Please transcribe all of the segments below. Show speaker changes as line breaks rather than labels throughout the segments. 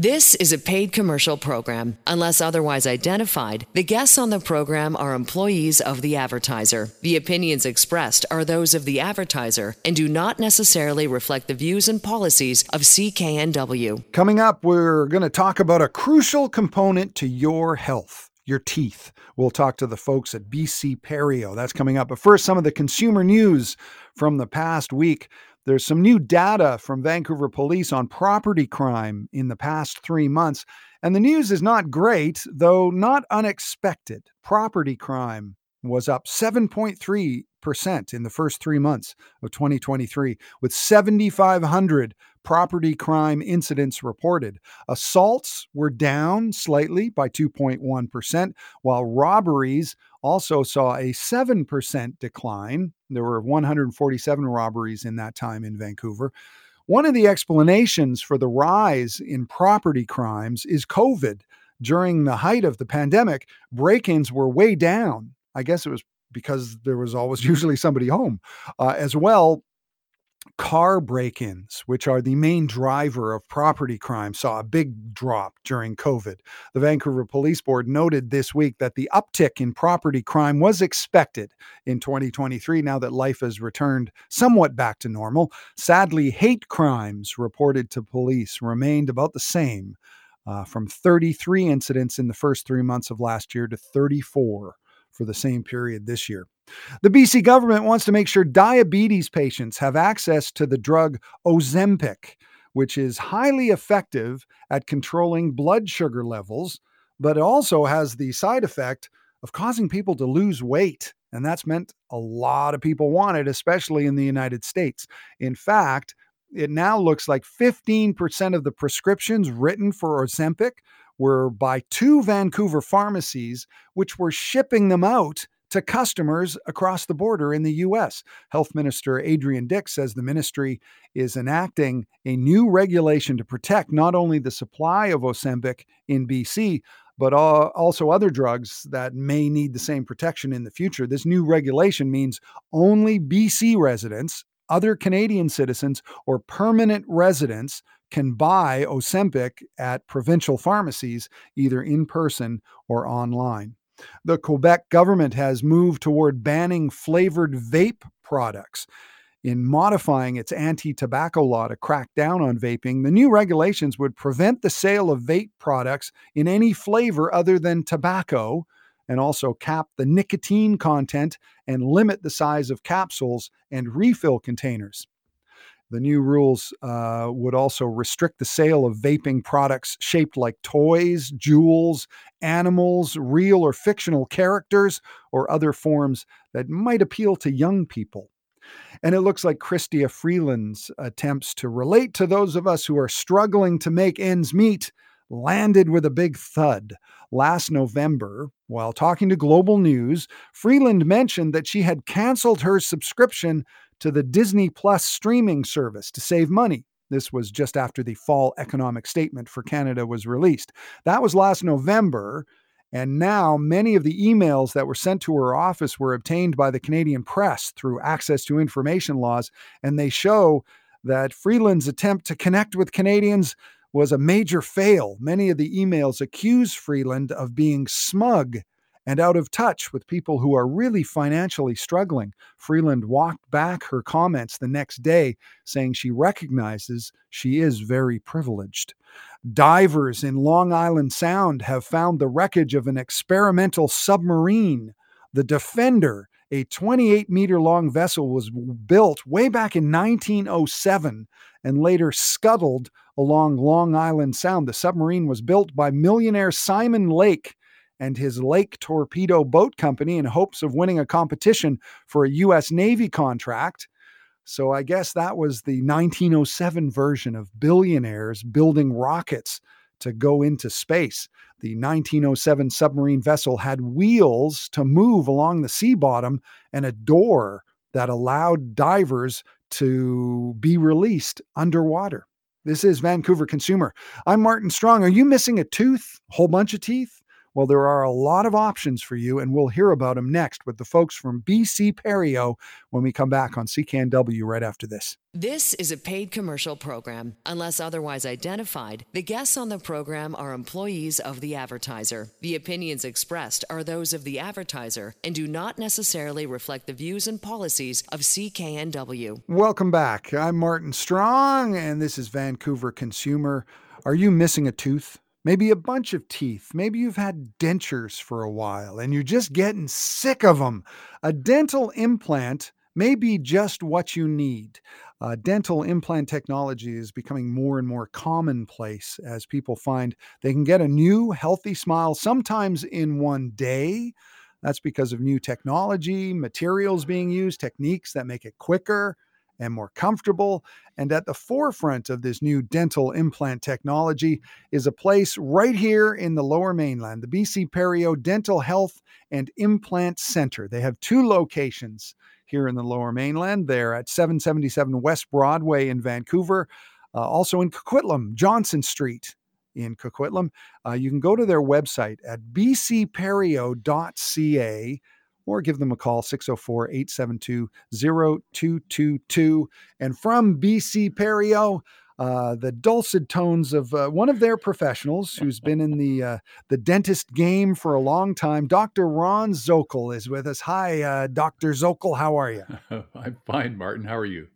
This is a paid commercial program. Unless otherwise identified, the guests on the program are employees of the advertiser. The opinions expressed are those of the advertiser and do not necessarily reflect the views and policies of CKNW.
Coming up, we're going to talk about a crucial component to your health your teeth. We'll talk to the folks at BC Perio. That's coming up. But first, some of the consumer news from the past week. There's some new data from Vancouver Police on property crime in the past three months. And the news is not great, though not unexpected. Property crime was up 7.3% in the first three months of 2023, with 7,500 property crime incidents reported. Assaults were down slightly by 2.1%, while robberies also saw a 7% decline. There were 147 robberies in that time in Vancouver. One of the explanations for the rise in property crimes is COVID. During the height of the pandemic, break ins were way down. I guess it was because there was always usually somebody home. Uh, as well, car break ins, which are the main driver of property crime, saw a big drop during COVID. The Vancouver Police Board noted this week that the uptick in property crime was expected in 2023 now that life has returned somewhat back to normal. Sadly, hate crimes reported to police remained about the same. Uh, from 33 incidents in the first three months of last year to 34 for the same period this year. The BC government wants to make sure diabetes patients have access to the drug Ozempic, which is highly effective at controlling blood sugar levels, but it also has the side effect of causing people to lose weight. And that's meant a lot of people want it, especially in the United States. In fact, it now looks like 15% of the prescriptions written for Ozempic were by two Vancouver pharmacies, which were shipping them out to customers across the border in the US. Health Minister Adrian Dix says the ministry is enacting a new regulation to protect not only the supply of Ozempic in BC, but also other drugs that may need the same protection in the future. This new regulation means only BC residents, other Canadian citizens, or permanent residents can buy Ozempic at provincial pharmacies, either in person or online. The Quebec government has moved toward banning flavored vape products. In modifying its anti tobacco law to crack down on vaping, the new regulations would prevent the sale of vape products in any flavor other than tobacco and also cap the nicotine content and limit the size of capsules and refill containers. The new rules uh, would also restrict the sale of vaping products shaped like toys, jewels, animals, real or fictional characters, or other forms that might appeal to young people. And it looks like Chrystia Freeland's attempts to relate to those of us who are struggling to make ends meet landed with a big thud. Last November, while talking to Global News, Freeland mentioned that she had canceled her subscription to the Disney Plus streaming service to save money. This was just after the fall economic statement for Canada was released. That was last November. And now many of the emails that were sent to her office were obtained by the Canadian press through access to information laws. And they show that Freeland's attempt to connect with Canadians was a major fail. Many of the emails accuse Freeland of being smug and out of touch with people who are really financially struggling. Freeland walked back her comments the next day, saying she recognizes she is very privileged. Divers in Long Island Sound have found the wreckage of an experimental submarine. The Defender, a 28 meter long vessel, was built way back in 1907 and later scuttled along Long Island Sound. The submarine was built by millionaire Simon Lake and his Lake Torpedo Boat Company in hopes of winning a competition for a U.S. Navy contract. So I guess that was the 1907 version of billionaires building rockets to go into space. The 1907 submarine vessel had wheels to move along the sea bottom and a door that allowed divers to be released underwater. This is Vancouver Consumer. I'm Martin Strong. Are you missing a tooth? Whole bunch of teeth? Well, there are a lot of options for you, and we'll hear about them next with the folks from BC Perio when we come back on CKNW right after this.
This is a paid commercial program. Unless otherwise identified, the guests on the program are employees of the advertiser. The opinions expressed are those of the advertiser and do not necessarily reflect the views and policies of CKNW.
Welcome back. I'm Martin Strong, and this is Vancouver Consumer. Are you missing a tooth? Maybe a bunch of teeth. Maybe you've had dentures for a while and you're just getting sick of them. A dental implant may be just what you need. Uh, dental implant technology is becoming more and more commonplace as people find they can get a new, healthy smile sometimes in one day. That's because of new technology, materials being used, techniques that make it quicker and more comfortable. And at the forefront of this new dental implant technology is a place right here in the lower mainland, the BC Perio Dental Health and Implant Center. They have two locations here in the lower mainland. They're at 777 West Broadway in Vancouver, uh, also in Coquitlam, Johnson Street in Coquitlam. Uh, you can go to their website at bcperio.ca or give them a call 604 872 0222. And from BC Perio, uh, the dulcet tones of uh, one of their professionals who's been in the uh, the dentist game for a long time. Dr. Ron Zokol is with us. Hi, uh, Dr. Zokol. How are you?
I'm fine, Martin. How are you?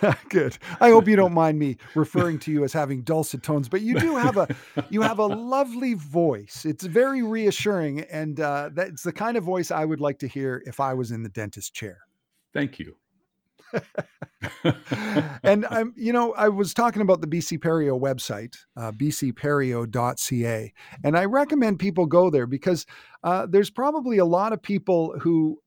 Good. I hope you don't mind me referring to you as having dulcet tones, but you do have a you have a lovely voice. It's very reassuring, and uh, that's the kind of voice I would like to hear if I was in the dentist chair.
Thank you.
and I'm, you know, I was talking about the BC Perio website, uh, bcperio.ca, and I recommend people go there because uh, there's probably a lot of people who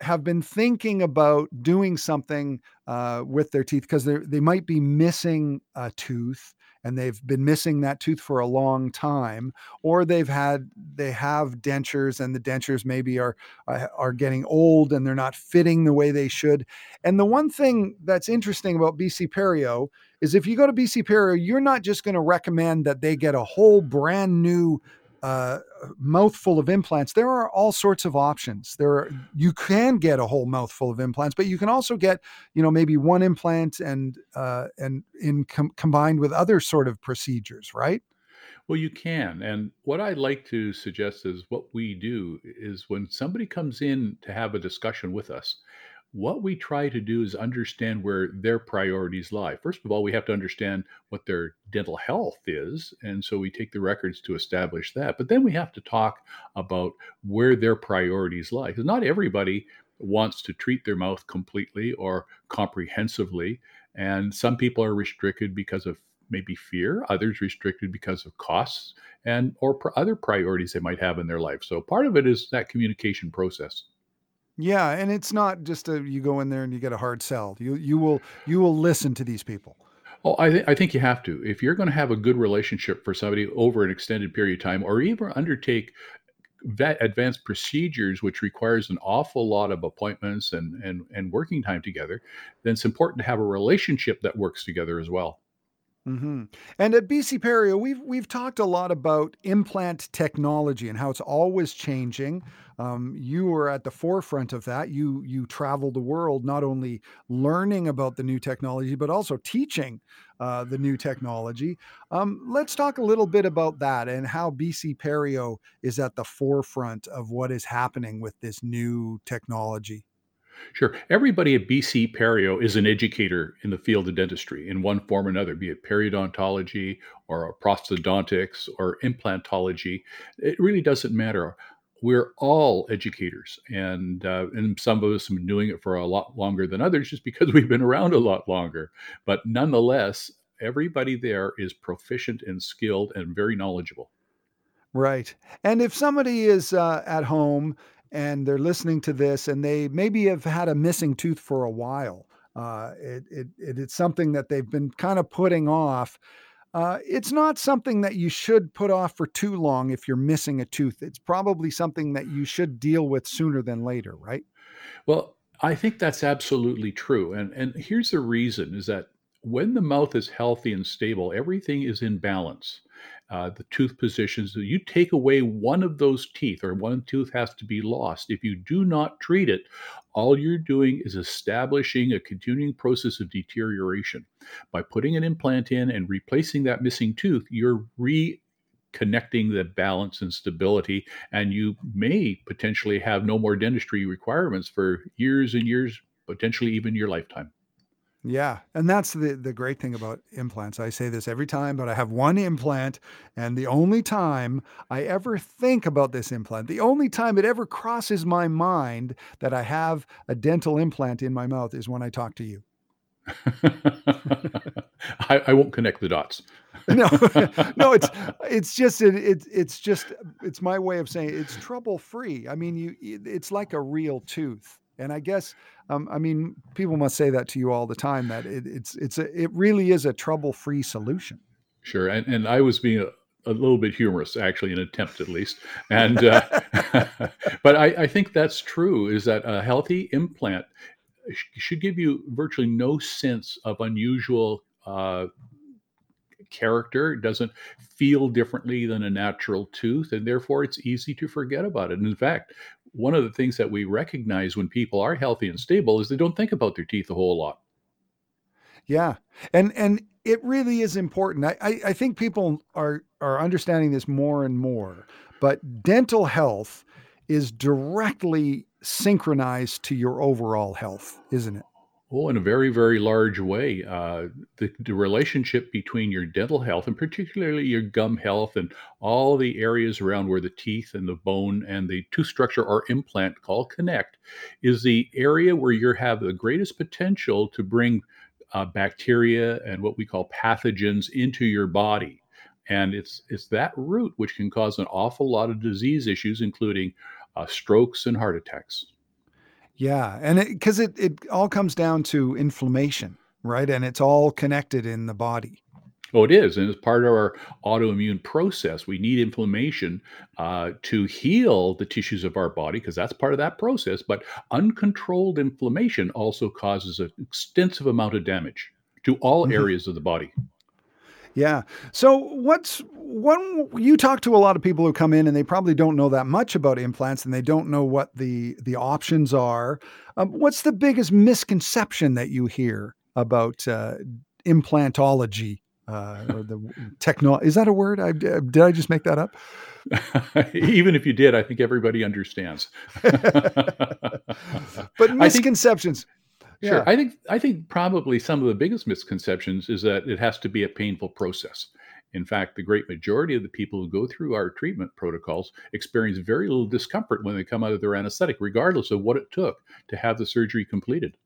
have been thinking about doing something uh, with their teeth because they they might be missing a tooth and they've been missing that tooth for a long time or they've had they have dentures and the dentures maybe are uh, are getting old and they're not fitting the way they should. And the one thing that's interesting about BC Perio is if you go to BC Perio you're not just going to recommend that they get a whole brand new uh, mouthful of implants, there are all sorts of options. There are, you can get a whole mouthful of implants, but you can also get, you know, maybe one implant and uh, and in com- combined with other sort of procedures, right?
Well, you can. And what I'd like to suggest is what we do is when somebody comes in to have a discussion with us, what we try to do is understand where their priorities lie. First of all, we have to understand what their dental health is. And so we take the records to establish that. But then we have to talk about where their priorities lie. Because not everybody wants to treat their mouth completely or comprehensively. And some people are restricted because of maybe fear others restricted because of costs and or other priorities they might have in their life so part of it is that communication process
yeah, and it's not just a you go in there and you get a hard sell. You you will you will listen to these people.
Oh, I, th- I think you have to. If you're going to have a good relationship for somebody over an extended period of time, or even undertake vet advanced procedures, which requires an awful lot of appointments and, and, and working time together, then it's important to have a relationship that works together as well.
Mm-hmm. And at BC Perio, we've we've talked a lot about implant technology and how it's always changing. Um, you were at the forefront of that. You you travel the world not only learning about the new technology but also teaching uh, the new technology. Um, let's talk a little bit about that and how BC Perio is at the forefront of what is happening with this new technology.
Sure. Everybody at BC Perio is an educator in the field of dentistry in one form or another, be it periodontology or prosthodontics or implantology. It really doesn't matter. We're all educators, and uh, and some of us have been doing it for a lot longer than others, just because we've been around a lot longer. But nonetheless, everybody there is proficient and skilled and very knowledgeable.
Right. And if somebody is uh, at home and they're listening to this and they maybe have had a missing tooth for a while. Uh, it, it, it, it's something that they've been kind of putting off. Uh, it's not something that you should put off for too long if you're missing a tooth. It's probably something that you should deal with sooner than later, right?
Well, I think that's absolutely true. And, and here's the reason is that when the mouth is healthy and stable, everything is in balance. Uh, the tooth positions. So you take away one of those teeth, or one tooth has to be lost. If you do not treat it, all you're doing is establishing a continuing process of deterioration. By putting an implant in and replacing that missing tooth, you're re connecting the balance and stability, and you may potentially have no more dentistry requirements for years and years, potentially even your lifetime.
Yeah, and that's the the great thing about implants. I say this every time, but I have one implant, and the only time I ever think about this implant, the only time it ever crosses my mind that I have a dental implant in my mouth is when I talk to you.
I, I won't connect the dots.
No, no, it's it's just it, it it's just it's my way of saying it's trouble free. I mean, you it's like a real tooth. And I guess, um, I mean, people must say that to you all the time that it, it's it's a, it really is a trouble free solution.
Sure, and and I was being a, a little bit humorous, actually, an attempt at least. And uh, but I, I think that's true. Is that a healthy implant should give you virtually no sense of unusual uh, character. It doesn't feel differently than a natural tooth, and therefore it's easy to forget about it. And in fact, one of the things that we recognize when people are healthy and stable is they don't think about their teeth a whole lot.
Yeah, and and it really is important. I, I, I think people are are understanding this more and more. But dental health is directly synchronized to your overall health, isn't it?
Oh, in a very, very large way. Uh, the, the relationship between your dental health and particularly your gum health and all the areas around where the teeth and the bone and the tooth structure or implant called connect is the area where you have the greatest potential to bring uh, bacteria and what we call pathogens into your body. And it's it's that root which can cause an awful lot of disease issues, including uh, strokes and heart attacks.
Yeah, and because it, it, it all comes down to inflammation, right? And it's all connected in the body.
Oh, it is, and it's part of our autoimmune process. We need inflammation uh, to heal the tissues of our body because that's part of that process. But uncontrolled inflammation also causes an extensive amount of damage to all mm-hmm. areas of the body.
Yeah. So what's when you talk to a lot of people who come in and they probably don't know that much about implants and they don't know what the the options are. Um, what's the biggest misconception that you hear about uh, implantology uh, or the techno? Is that a word? I, did I just make that up?
Even if you did, I think everybody understands.
but misconceptions.
Sure. I think I think probably some of the biggest misconceptions is that it has to be a painful process. In fact, the great majority of the people who go through our treatment protocols experience very little discomfort when they come out of their anesthetic, regardless of what it took to have the surgery completed.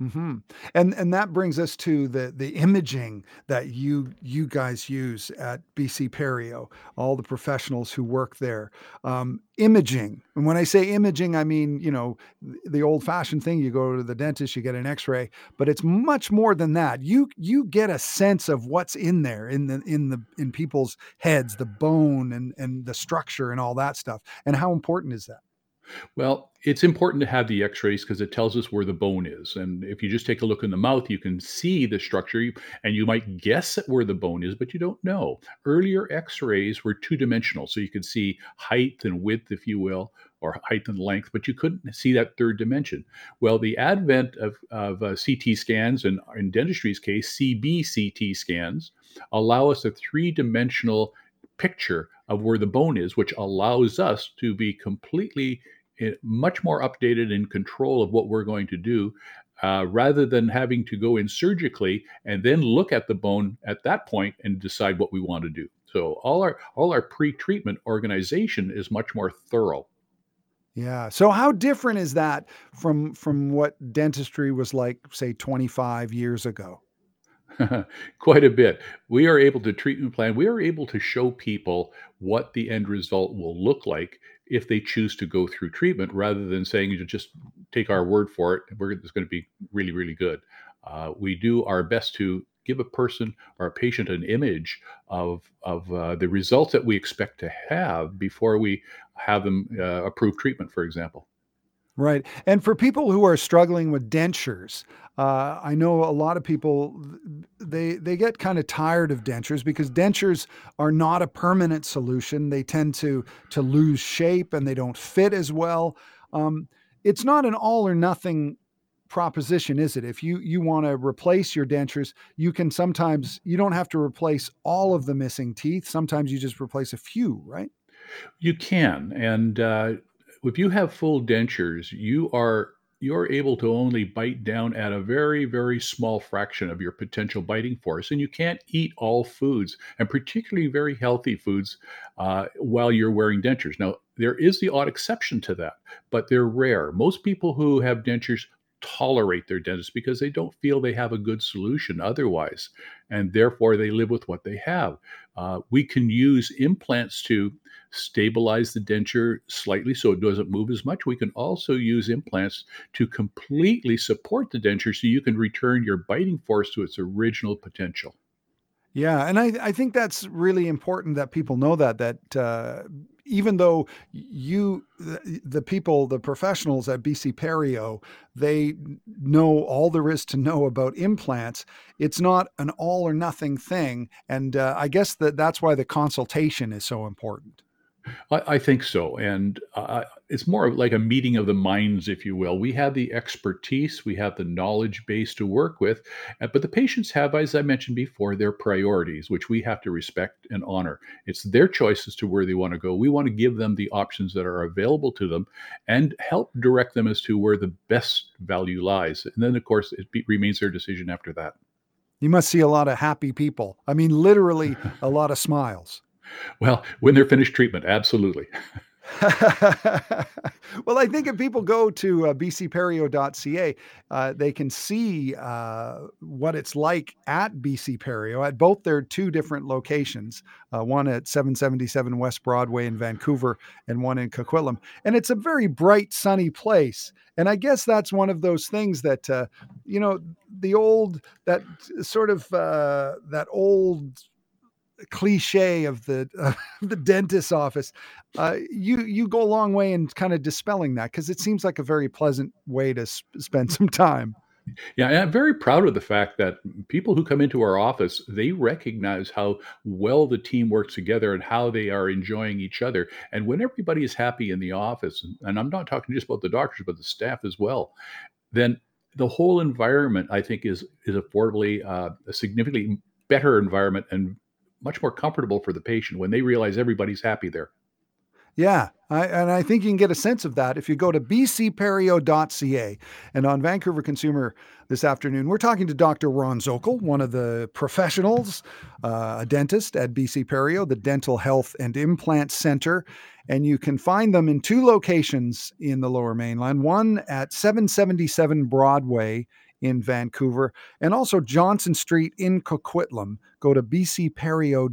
Mm-hmm. And and that brings us to the the imaging that you you guys use at BC Perio, all the professionals who work there. Um, imaging, and when I say imaging, I mean you know the old fashioned thing. You go to the dentist, you get an X ray, but it's much more than that. You you get a sense of what's in there in the in the in people's heads, the bone and and the structure and all that stuff. And how important is that?
Well, it's important to have the x rays because it tells us where the bone is. And if you just take a look in the mouth, you can see the structure and you might guess at where the bone is, but you don't know. Earlier x rays were two dimensional, so you could see height and width, if you will, or height and length, but you couldn't see that third dimension. Well, the advent of, of uh, CT scans, and in dentistry's case, CBCT scans, allow us a three dimensional picture of where the bone is, which allows us to be completely much more updated in control of what we're going to do uh, rather than having to go in surgically and then look at the bone at that point and decide what we want to do. So all our all our pre-treatment organization is much more thorough.
Yeah. So how different is that from from what dentistry was like say 25 years ago?
Quite a bit. We are able to treatment plan. We are able to show people what the end result will look like if they choose to go through treatment rather than saying you just take our word for it we're, it's going to be really really good. Uh, we do our best to give a person or a patient an image of, of uh, the results that we expect to have before we have them uh, approve treatment for example
Right. And for people who are struggling with dentures, uh, I know a lot of people they they get kind of tired of dentures because dentures are not a permanent solution. They tend to to lose shape and they don't fit as well. Um, it's not an all or nothing proposition, is it? If you you want to replace your dentures, you can sometimes you don't have to replace all of the missing teeth. Sometimes you just replace a few, right?
You can, and uh, if you have full dentures, you are you're able to only bite down at a very very small fraction of your potential biting force and you can't eat all foods and particularly very healthy foods uh, while you're wearing dentures now there is the odd exception to that but they're rare most people who have dentures tolerate their dentist because they don't feel they have a good solution otherwise, and therefore they live with what they have. Uh, we can use implants to stabilize the denture slightly so it doesn't move as much. We can also use implants to completely support the denture so you can return your biting force to its original potential.
Yeah, and I, I think that's really important that people know that that uh, even though you the, the, people the professionals at BC Perio they know all there is to know about implants it's not an all or nothing thing and uh, I guess that that's why the consultation is so important.
I, I think so. And uh, it's more like a meeting of the minds, if you will. We have the expertise, we have the knowledge base to work with, uh, but the patients have, as I mentioned before, their priorities, which we have to respect and honor. It's their choice as to where they want to go. We want to give them the options that are available to them and help direct them as to where the best value lies. And then, of course, it be, remains their decision after that.
You must see a lot of happy people. I mean, literally a lot of smiles.
Well, when they're finished treatment, absolutely.
well, I think if people go to uh, bcperio.ca, uh, they can see uh, what it's like at BC Perio at both their two different locations, uh, one at 777 West Broadway in Vancouver and one in Coquitlam. And it's a very bright, sunny place. And I guess that's one of those things that, uh, you know, the old, that sort of, uh, that old cliche of the uh, the dentist's office, uh, you you go a long way in kind of dispelling that because it seems like a very pleasant way to sp- spend some time.
Yeah, I'm very proud of the fact that people who come into our office, they recognize how well the team works together and how they are enjoying each other. And when everybody is happy in the office, and I'm not talking just about the doctors, but the staff as well, then the whole environment, I think, is is affordably uh, a significantly better environment and much more comfortable for the patient when they realize everybody's happy there.
Yeah, I, and I think you can get a sense of that if you go to bcperio.ca. And on Vancouver Consumer this afternoon, we're talking to Dr. Ron Zokol, one of the professionals, uh, a dentist at BC Perio, the Dental Health and Implant Center. And you can find them in two locations in the lower mainland one at 777 Broadway in Vancouver, and also Johnson Street in Coquitlam. Go to bcperio.ca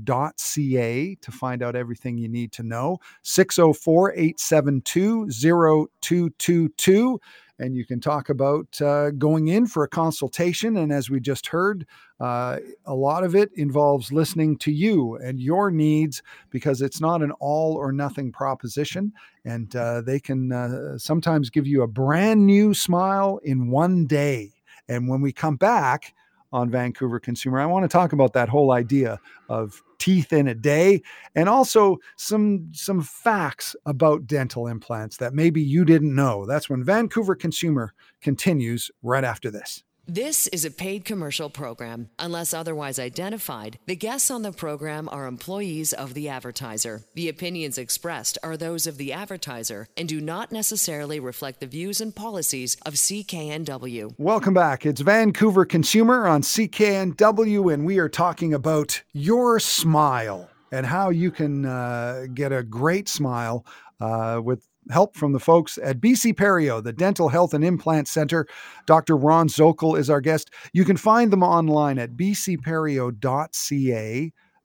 to find out everything you need to know. 604 872 0222 and you can talk about uh, going in for a consultation. And as we just heard, uh, a lot of it involves listening to you and your needs because it's not an all or nothing proposition. And uh, they can uh, sometimes give you a brand new smile in one day. And when we come back on Vancouver Consumer, I want to talk about that whole idea of teeth in a day and also some some facts about dental implants that maybe you didn't know. That's when Vancouver Consumer continues right after this.
This is a paid commercial program. Unless otherwise identified, the guests on the program are employees of the advertiser. The opinions expressed are those of the advertiser and do not necessarily reflect the views and policies of CKNW.
Welcome back. It's Vancouver Consumer on CKNW, and we are talking about your smile and how you can uh, get a great smile uh, with help from the folks at BC Perio, the Dental Health and Implant Center. Dr. Ron Zokol is our guest. You can find them online at bcperio.ca.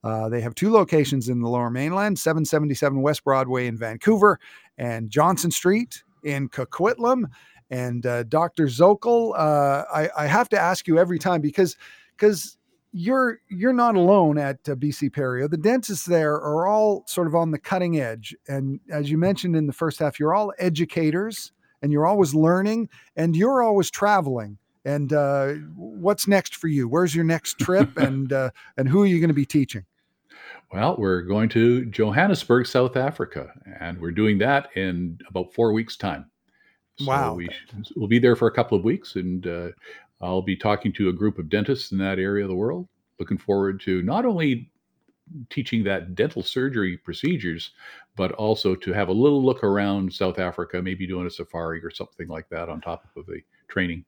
Uh, they have two locations in the lower mainland 777 West Broadway in Vancouver and Johnson Street in Coquitlam. And uh, Dr. Zokol, uh, I, I have to ask you every time because because you're you're not alone at uh, BC Perio. The dentists there are all sort of on the cutting edge, and as you mentioned in the first half, you're all educators and you're always learning and you're always traveling. And uh, what's next for you? Where's your next trip? and uh, and who are you going to be teaching?
Well, we're going to Johannesburg, South Africa, and we're doing that in about four weeks' time.
So wow.
We, will be there for a couple of weeks, and uh, I'll be talking to a group of dentists in that area of the world. Looking forward to not only teaching that dental surgery procedures, but also to have a little look around South Africa, maybe doing a safari or something like that on top of the training.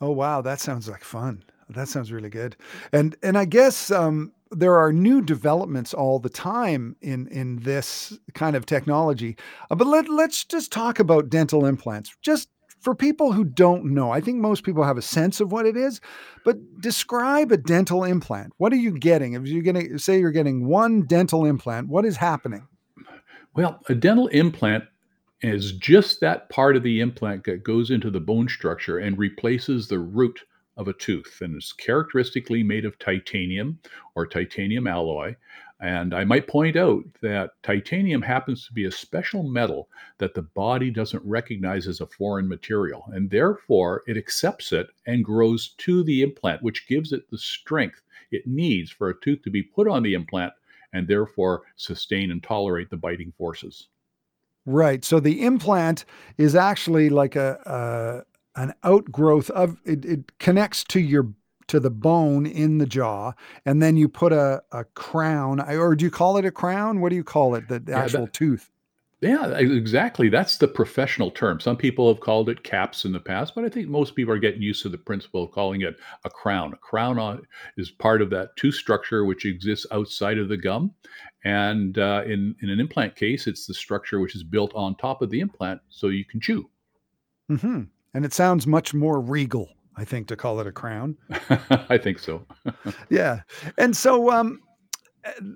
Oh wow, that sounds like fun. That sounds really good. And and I guess um, there are new developments all the time in in this kind of technology. Uh, but let let's just talk about dental implants. Just for people who don't know, I think most people have a sense of what it is, but describe a dental implant. What are you getting? If you're to say you're getting one dental implant, what is happening?
Well, a dental implant is just that part of the implant that goes into the bone structure and replaces the root of a tooth. And is characteristically made of titanium or titanium alloy. And I might point out that titanium happens to be a special metal that the body doesn't recognize as a foreign material. And therefore, it accepts it and grows to the implant, which gives it the strength it needs for a tooth to be put on the implant and therefore sustain and tolerate the biting forces.
Right. So the implant is actually like a, a an outgrowth of it, it connects to your to the bone in the jaw, and then you put a, a crown, or do you call it a crown? What do you call it? The, the yeah, actual that, tooth.
Yeah, exactly. That's the professional term. Some people have called it caps in the past, but I think most people are getting used to the principle of calling it a crown. A crown on, is part of that tooth structure which exists outside of the gum. And uh, in, in an implant case, it's the structure which is built on top of the implant so you can chew.
Mm-hmm. And it sounds much more regal. I think, to call it a crown.
I think so.
yeah. And so um,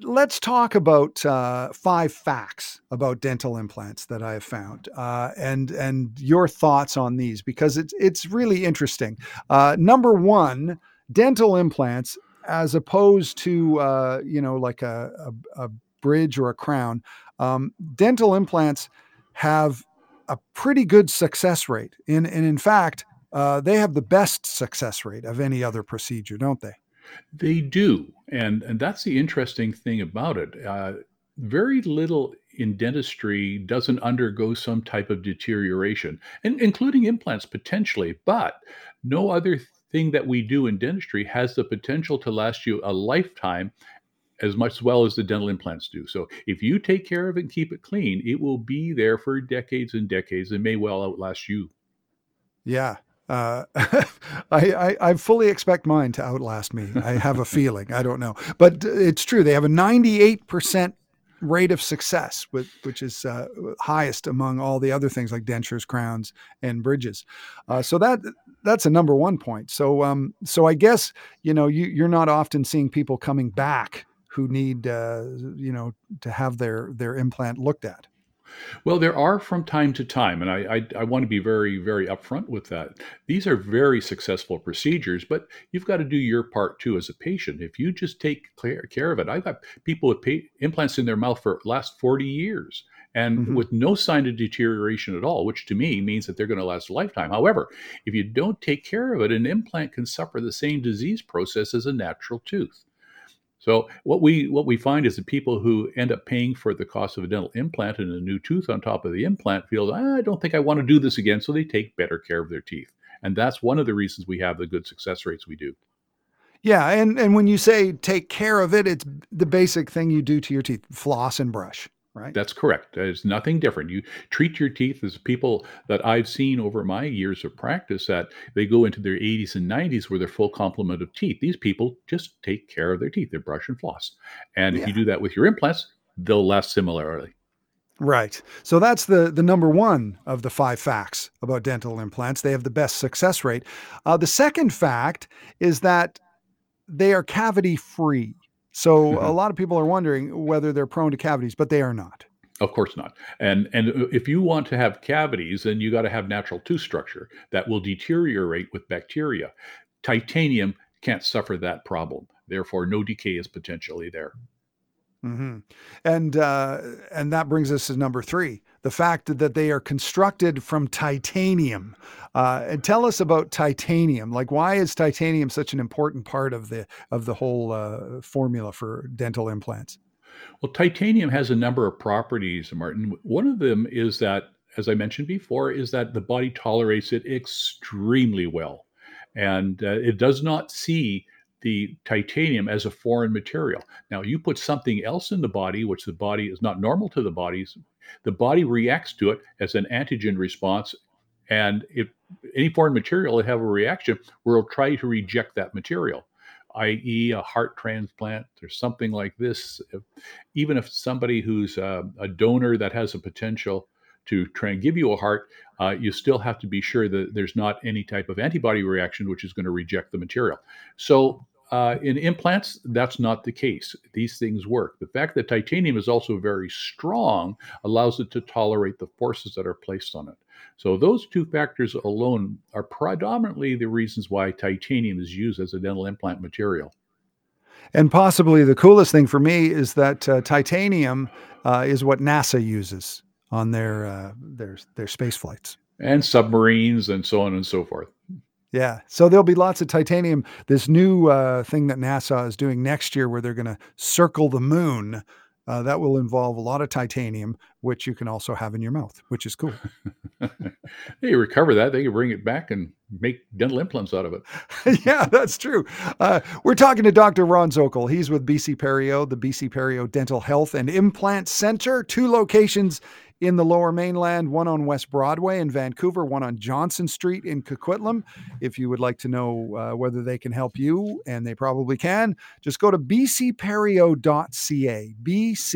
let's talk about uh, five facts about dental implants that I have found, uh, and and your thoughts on these because it's it's really interesting. Uh, number one, dental implants, as opposed to uh, you know like a, a, a, bridge or a crown, um, dental implants have a pretty good success rate. In and in fact, uh, they have the best success rate of any other procedure, don't they?
They do, and and that's the interesting thing about it. Uh, very little in dentistry doesn't undergo some type of deterioration, and including implants potentially, but no other thing that we do in dentistry has the potential to last you a lifetime as much as well as the dental implants do. So if you take care of it and keep it clean, it will be there for decades and decades and may well outlast you.
Yeah, uh, I, I, I fully expect mine to outlast me. I have a feeling. I don't know, but it's true. They have a 98% rate of success, with, which is uh, highest among all the other things like dentures, crowns, and bridges. Uh, so that that's a number one point. So um, so I guess you know you, you're not often seeing people coming back who need uh, you know to have their their implant looked at.
Well, there are from time to time, and I, I, I, want to be very, very upfront with that. These are very successful procedures, but you've got to do your part too as a patient. If you just take care of it, I've got people with pay, implants in their mouth for last 40 years and mm-hmm. with no sign of deterioration at all, which to me means that they're going to last a lifetime. However, if you don't take care of it, an implant can suffer the same disease process as a natural tooth. So what we what we find is that people who end up paying for the cost of a dental implant and a new tooth on top of the implant feel ah, I don't think I want to do this again, so they take better care of their teeth, and that's one of the reasons we have the good success rates we do.
Yeah, and and when you say take care of it, it's the basic thing you do to your teeth: floss and brush right?
That's correct. There's nothing different. You treat your teeth as people that I've seen over my years of practice that they go into their 80s and 90s with they're full complement of teeth. These people just take care of their teeth. They brush and floss. And yeah. if you do that with your implants, they'll last similarly.
Right. So that's the the number one of the five facts about dental implants. They have the best success rate. Uh, the second fact is that they are cavity free. So mm-hmm. a lot of people are wondering whether they're prone to cavities, but they are not.
Of course not. And and uh, if you want to have cavities, then you got to have natural tooth structure that will deteriorate with bacteria. Titanium can't suffer that problem. Therefore, no decay is potentially there.
Mm-hmm. And uh, and that brings us to number three: the fact that they are constructed from titanium. Uh, and tell us about titanium. Like, why is titanium such an important part of the of the whole uh, formula for dental implants?
Well, titanium has a number of properties, Martin. One of them is that, as I mentioned before, is that the body tolerates it extremely well, and uh, it does not see the titanium as a foreign material. Now, you put something else in the body, which the body is not normal to the body's, the body reacts to it as an antigen response. And if any foreign material will have a reaction where it'll try to reject that material, i.e., a heart transplant or something like this. If, even if somebody who's a, a donor that has a potential to try and give you a heart, uh, you still have to be sure that there's not any type of antibody reaction which is going to reject the material. So uh, in implants, that's not the case. These things work. The fact that titanium is also very strong allows it to tolerate the forces that are placed on it. So, those two factors alone are predominantly the reasons why titanium is used as a dental implant material.
And possibly the coolest thing for me is that uh, titanium uh, is what NASA uses on their uh, their their space flights
and submarines and so on and so forth.
Yeah. So there'll be lots of titanium. This new uh, thing that NASA is doing next year where they're going to circle the moon. Uh, that will involve a lot of titanium, which you can also have in your mouth, which is cool.
they recover that. They can bring it back and make dental implants out of it.
yeah, that's true. Uh, we're talking to Dr. Ron Zokol. He's with BC Perio, the BC Perio Dental Health and Implant Center, two locations in the lower mainland, one on West Broadway in Vancouver, one on Johnson Street in Coquitlam. If you would like to know uh, whether they can help you, and they probably can, just go to bcperio.ca, B-C-P-E-R-I-O.ca,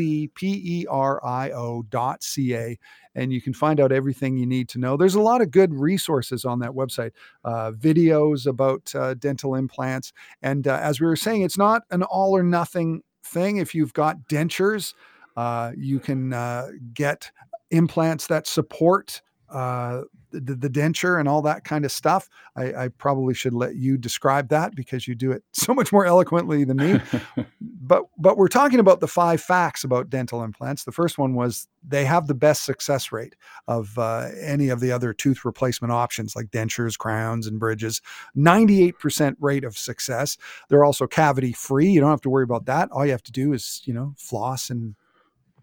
and you can find out everything you need to know. There's a lot of good resources on that website, uh, videos about uh, dental implants. And uh, as we were saying, it's not an all or nothing thing. If you've got dentures, uh, you can uh, get implants that support uh, the, the, denture and all that kind of stuff. I, I, probably should let you describe that because you do it so much more eloquently than me. but but we're talking about the five facts about dental implants. The first one was they have the best success rate of uh, any of the other tooth replacement options like dentures, crowns, and bridges. Ninety-eight percent rate of success. They're also cavity free. You don't have to worry about that. All you have to do is you know floss and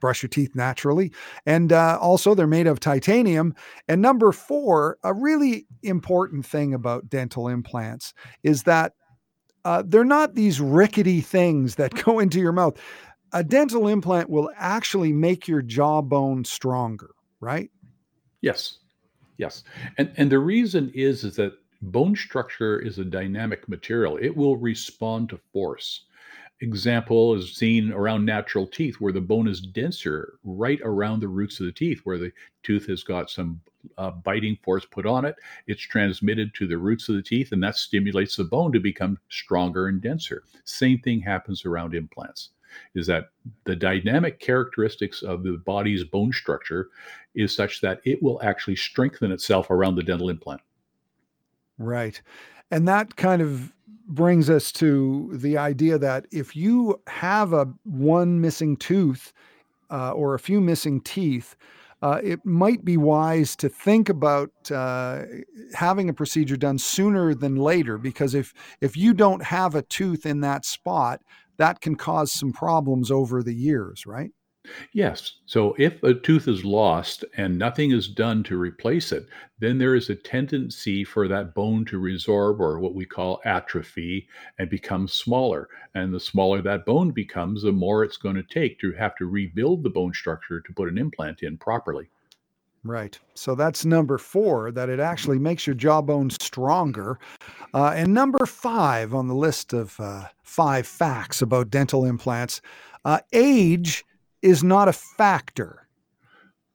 brush your teeth naturally. And uh, also, they're made of titanium. And number four, a really important thing about dental implants is that uh, they're not these rickety things that go into your mouth. A dental implant will actually make your jawbone stronger, right?
Yes. Yes. And and the reason is is that bone structure is a dynamic material. It will respond to force example is seen around natural teeth where the bone is denser right around the roots of the teeth where the tooth has got some uh, biting force put on it. It's transmitted to the roots of the teeth and that stimulates the bone to become stronger and denser. Same thing happens around implants is that the dynamic characteristics of the body's bone structure is such that it will actually strengthen itself around the dental implant.
Right and that kind of brings us to the idea that if you have a one missing tooth uh, or a few missing teeth, uh, it might be wise to think about uh, having a procedure done sooner than later because if if you don't have a tooth in that spot, that can cause some problems over the years, right?
Yes. So if a tooth is lost and nothing is done to replace it, then there is a tendency for that bone to resorb or what we call atrophy and become smaller. And the smaller that bone becomes, the more it's going to take to have to rebuild the bone structure to put an implant in properly.
Right. So that's number four, that it actually makes your jawbone stronger. Uh, and number five on the list of uh, five facts about dental implants uh, age is not a factor.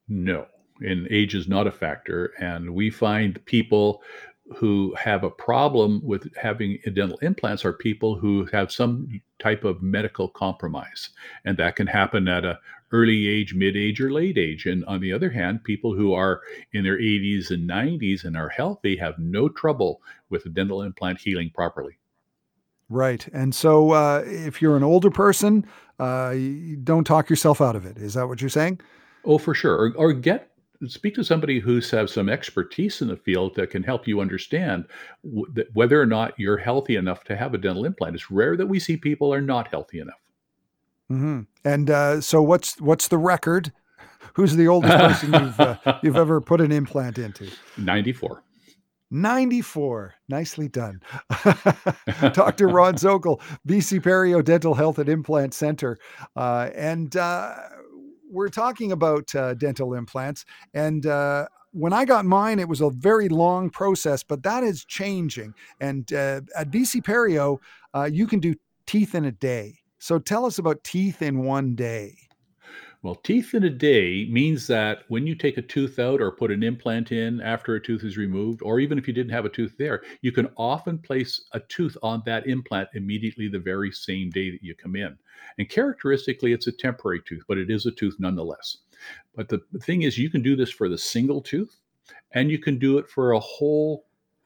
No, and age is not a factor. And we find people who have a problem with having dental implants are people who have some type of medical compromise and that can happen at a early age mid age or late age and on the other hand people who are in their 80s and 90s and are healthy have no trouble with a dental implant healing properly
Right. And so uh, if you're an older person, uh, don't talk yourself out of it. Is that what you're saying?
Oh, for sure. Or, or get speak to somebody who's have some expertise in the field that can help you understand w- whether or not you're healthy enough to have a dental implant. It's rare that we see people are not healthy enough.
Mm-hmm. And uh, so, what's what's the record? Who's the oldest person you've uh, you've ever put an implant into?
Ninety four.
94. Nicely done. Dr. Ron Zokol, BC Perio Dental Health and Implant Center. Uh, and uh, we're talking about uh, dental implants. And uh, when I got mine, it was a very long process, but that is changing. And uh, at BC Perio, uh, you can do teeth in a day. So tell us about teeth in one day.
Well, teeth in a day means that when you take a tooth out or put an implant in after a tooth is removed, or even if you didn't have a tooth there, you can often place a tooth on that implant immediately the very same day that you come in. And characteristically, it's a temporary tooth, but it is a tooth nonetheless. But the thing is, you can do this for the single tooth, and you can do it for a whole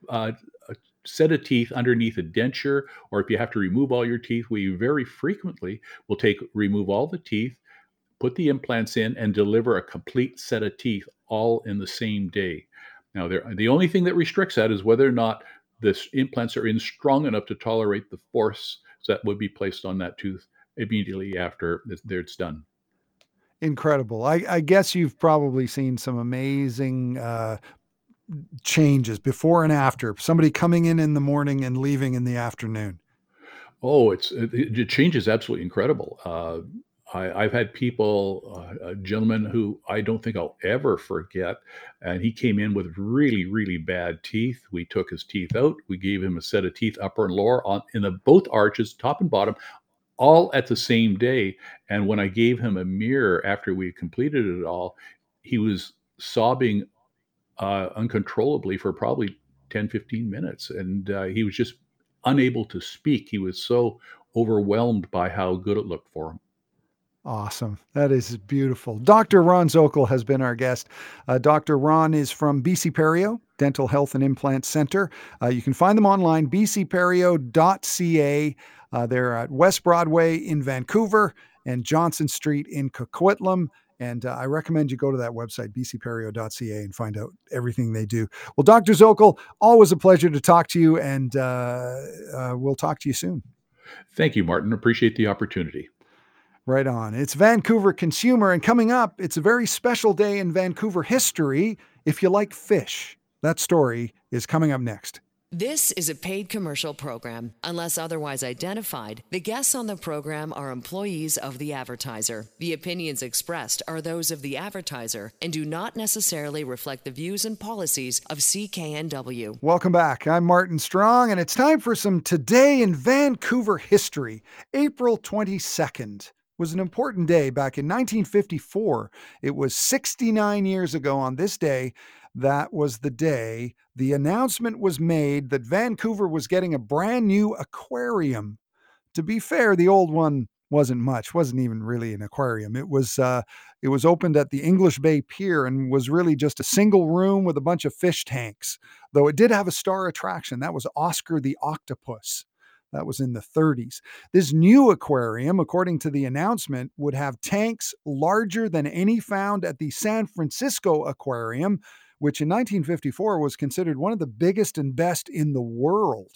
uh, a set of teeth underneath a denture, or if you have to remove all your teeth, we very frequently will take remove all the teeth put the implants in, and deliver a complete set of teeth all in the same day. Now, the only thing that restricts that is whether or not the implants are in strong enough to tolerate the force that would be placed on that tooth immediately after it's done.
Incredible. I, I guess you've probably seen some amazing uh, changes before and after. Somebody coming in in the morning and leaving in the afternoon.
Oh, it's it, it is absolutely incredible. Uh, I, have had people, uh, a gentleman who I don't think I'll ever forget, and he came in with really, really bad teeth. We took his teeth out. We gave him a set of teeth, upper and lower, on in the both arches, top and bottom, all at the same day. And when I gave him a mirror after we completed it all, he was sobbing uh, uncontrollably for probably 10, 15 minutes, and uh, he was just unable to speak. He was so overwhelmed by how good it looked for him.
Awesome. That is beautiful. Dr. Ron Zokol has been our guest. Uh, Dr. Ron is from BC Perio Dental Health and Implant Center. Uh, you can find them online, bcperio.ca. Uh, they're at West Broadway in Vancouver and Johnson Street in Coquitlam. And uh, I recommend you go to that website, bcperio.ca, and find out everything they do. Well, Dr. Zokol, always a pleasure to talk to you, and uh, uh, we'll talk to you soon.
Thank you, Martin. Appreciate the opportunity.
Right on. It's Vancouver Consumer, and coming up, it's a very special day in Vancouver history if you like fish. That story is coming up next.
This is a paid commercial program. Unless otherwise identified, the guests on the program are employees of the advertiser. The opinions expressed are those of the advertiser and do not necessarily reflect the views and policies of CKNW.
Welcome back. I'm Martin Strong, and it's time for some Today in Vancouver history, April 22nd was an important day back in 1954. It was 69 years ago on this day. That was the day the announcement was made that Vancouver was getting a brand new aquarium. To be fair, the old one wasn't much wasn't even really an aquarium it was uh, it was opened at the english bay pier and was really just a single room with a bunch of fish tanks though it did have a star attraction that was oscar the octopus that was in the 30s. This new aquarium, according to the announcement, would have tanks larger than any found at the San Francisco Aquarium, which in 1954 was considered one of the biggest and best in the world.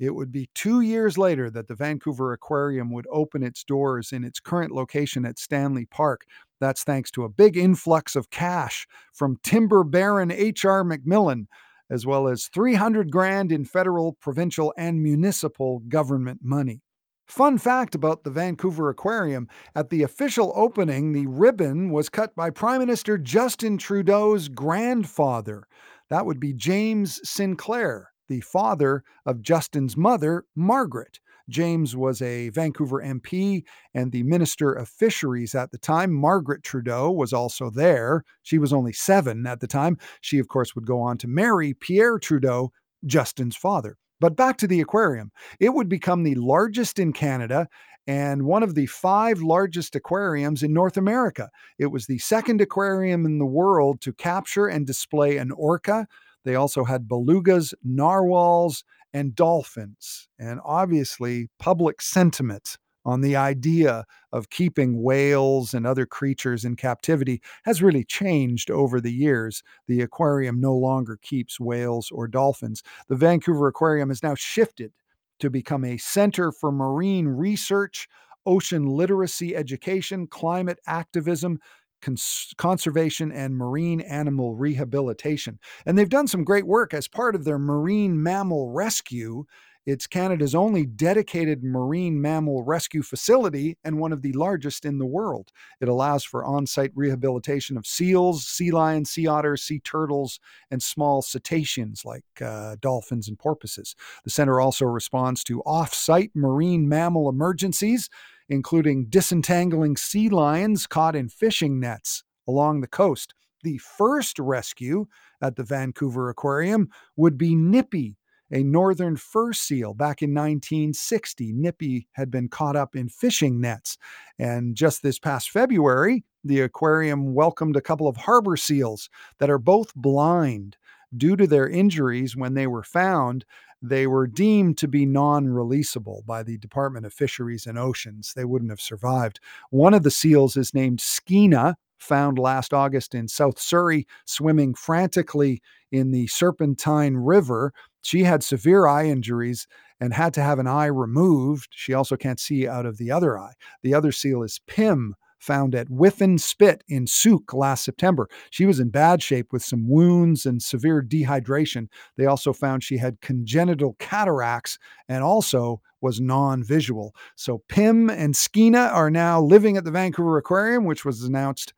It would be two years later that the Vancouver Aquarium would open its doors in its current location at Stanley Park. That's thanks to a big influx of cash from timber baron H.R. MacMillan, as well as 300 grand in federal, provincial, and municipal government money. Fun fact about the Vancouver Aquarium at the official opening, the ribbon was cut by Prime Minister Justin Trudeau's grandfather. That would be James Sinclair, the father of Justin's mother, Margaret. James was a Vancouver MP and the Minister of Fisheries at the time. Margaret Trudeau was also there. She was only seven at the time. She, of course, would go on to marry Pierre Trudeau, Justin's father. But back to the aquarium. It would become the largest in Canada and one of the five largest aquariums in North America. It was the second aquarium in the world to capture and display an orca. They also had belugas, narwhals, and dolphins. And obviously, public sentiment on the idea of keeping whales and other creatures in captivity has really changed over the years. The aquarium no longer keeps whales or dolphins. The Vancouver Aquarium has now shifted to become a center for marine research, ocean literacy education, climate activism, cons- conservation, and marine animal rehabilitation. And they've done some great work as part of their marine mammal rescue. It's Canada's only dedicated marine mammal rescue facility and one of the largest in the world. It allows for on site rehabilitation of seals, sea lions, sea otters, sea turtles, and small cetaceans like uh, dolphins and porpoises. The center also responds to off site marine mammal emergencies, including disentangling sea lions caught in fishing nets along the coast. The first rescue at the Vancouver Aquarium would be Nippy, a northern fur seal back in 1960. Nippy had been caught up in fishing nets. And just this past February, the aquarium welcomed a couple of harbor seals that are both blind. Due to their injuries when they were found, they were deemed to be non releasable by the Department of Fisheries and Oceans. They wouldn't have survived. One of the seals is named Skeena, found last August in South Surrey, swimming frantically in the Serpentine River. She had severe eye injuries and had to have an eye removed. She also can't see out of the other eye. The other seal is Pim, found at Whiffen Spit in Sooke last September. She was in bad shape with some wounds and severe dehydration. They also found she had congenital cataracts and also was non visual. So Pim and Skeena are now living at the Vancouver Aquarium, which was announced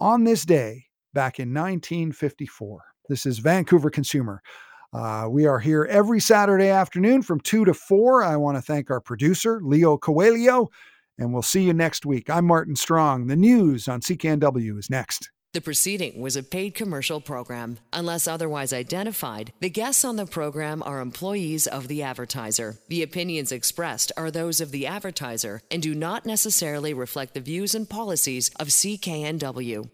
on this day back in 1954. This is Vancouver Consumer. Uh, we are here every Saturday afternoon from 2 to 4. I want to thank our producer, Leo Coelho, and we'll see you next week. I'm Martin Strong. The news on CKNW is next.
The proceeding was a paid commercial program. Unless otherwise identified, the guests on the program are employees of the advertiser. The opinions expressed are those of the advertiser and do not necessarily reflect the views and policies of CKNW.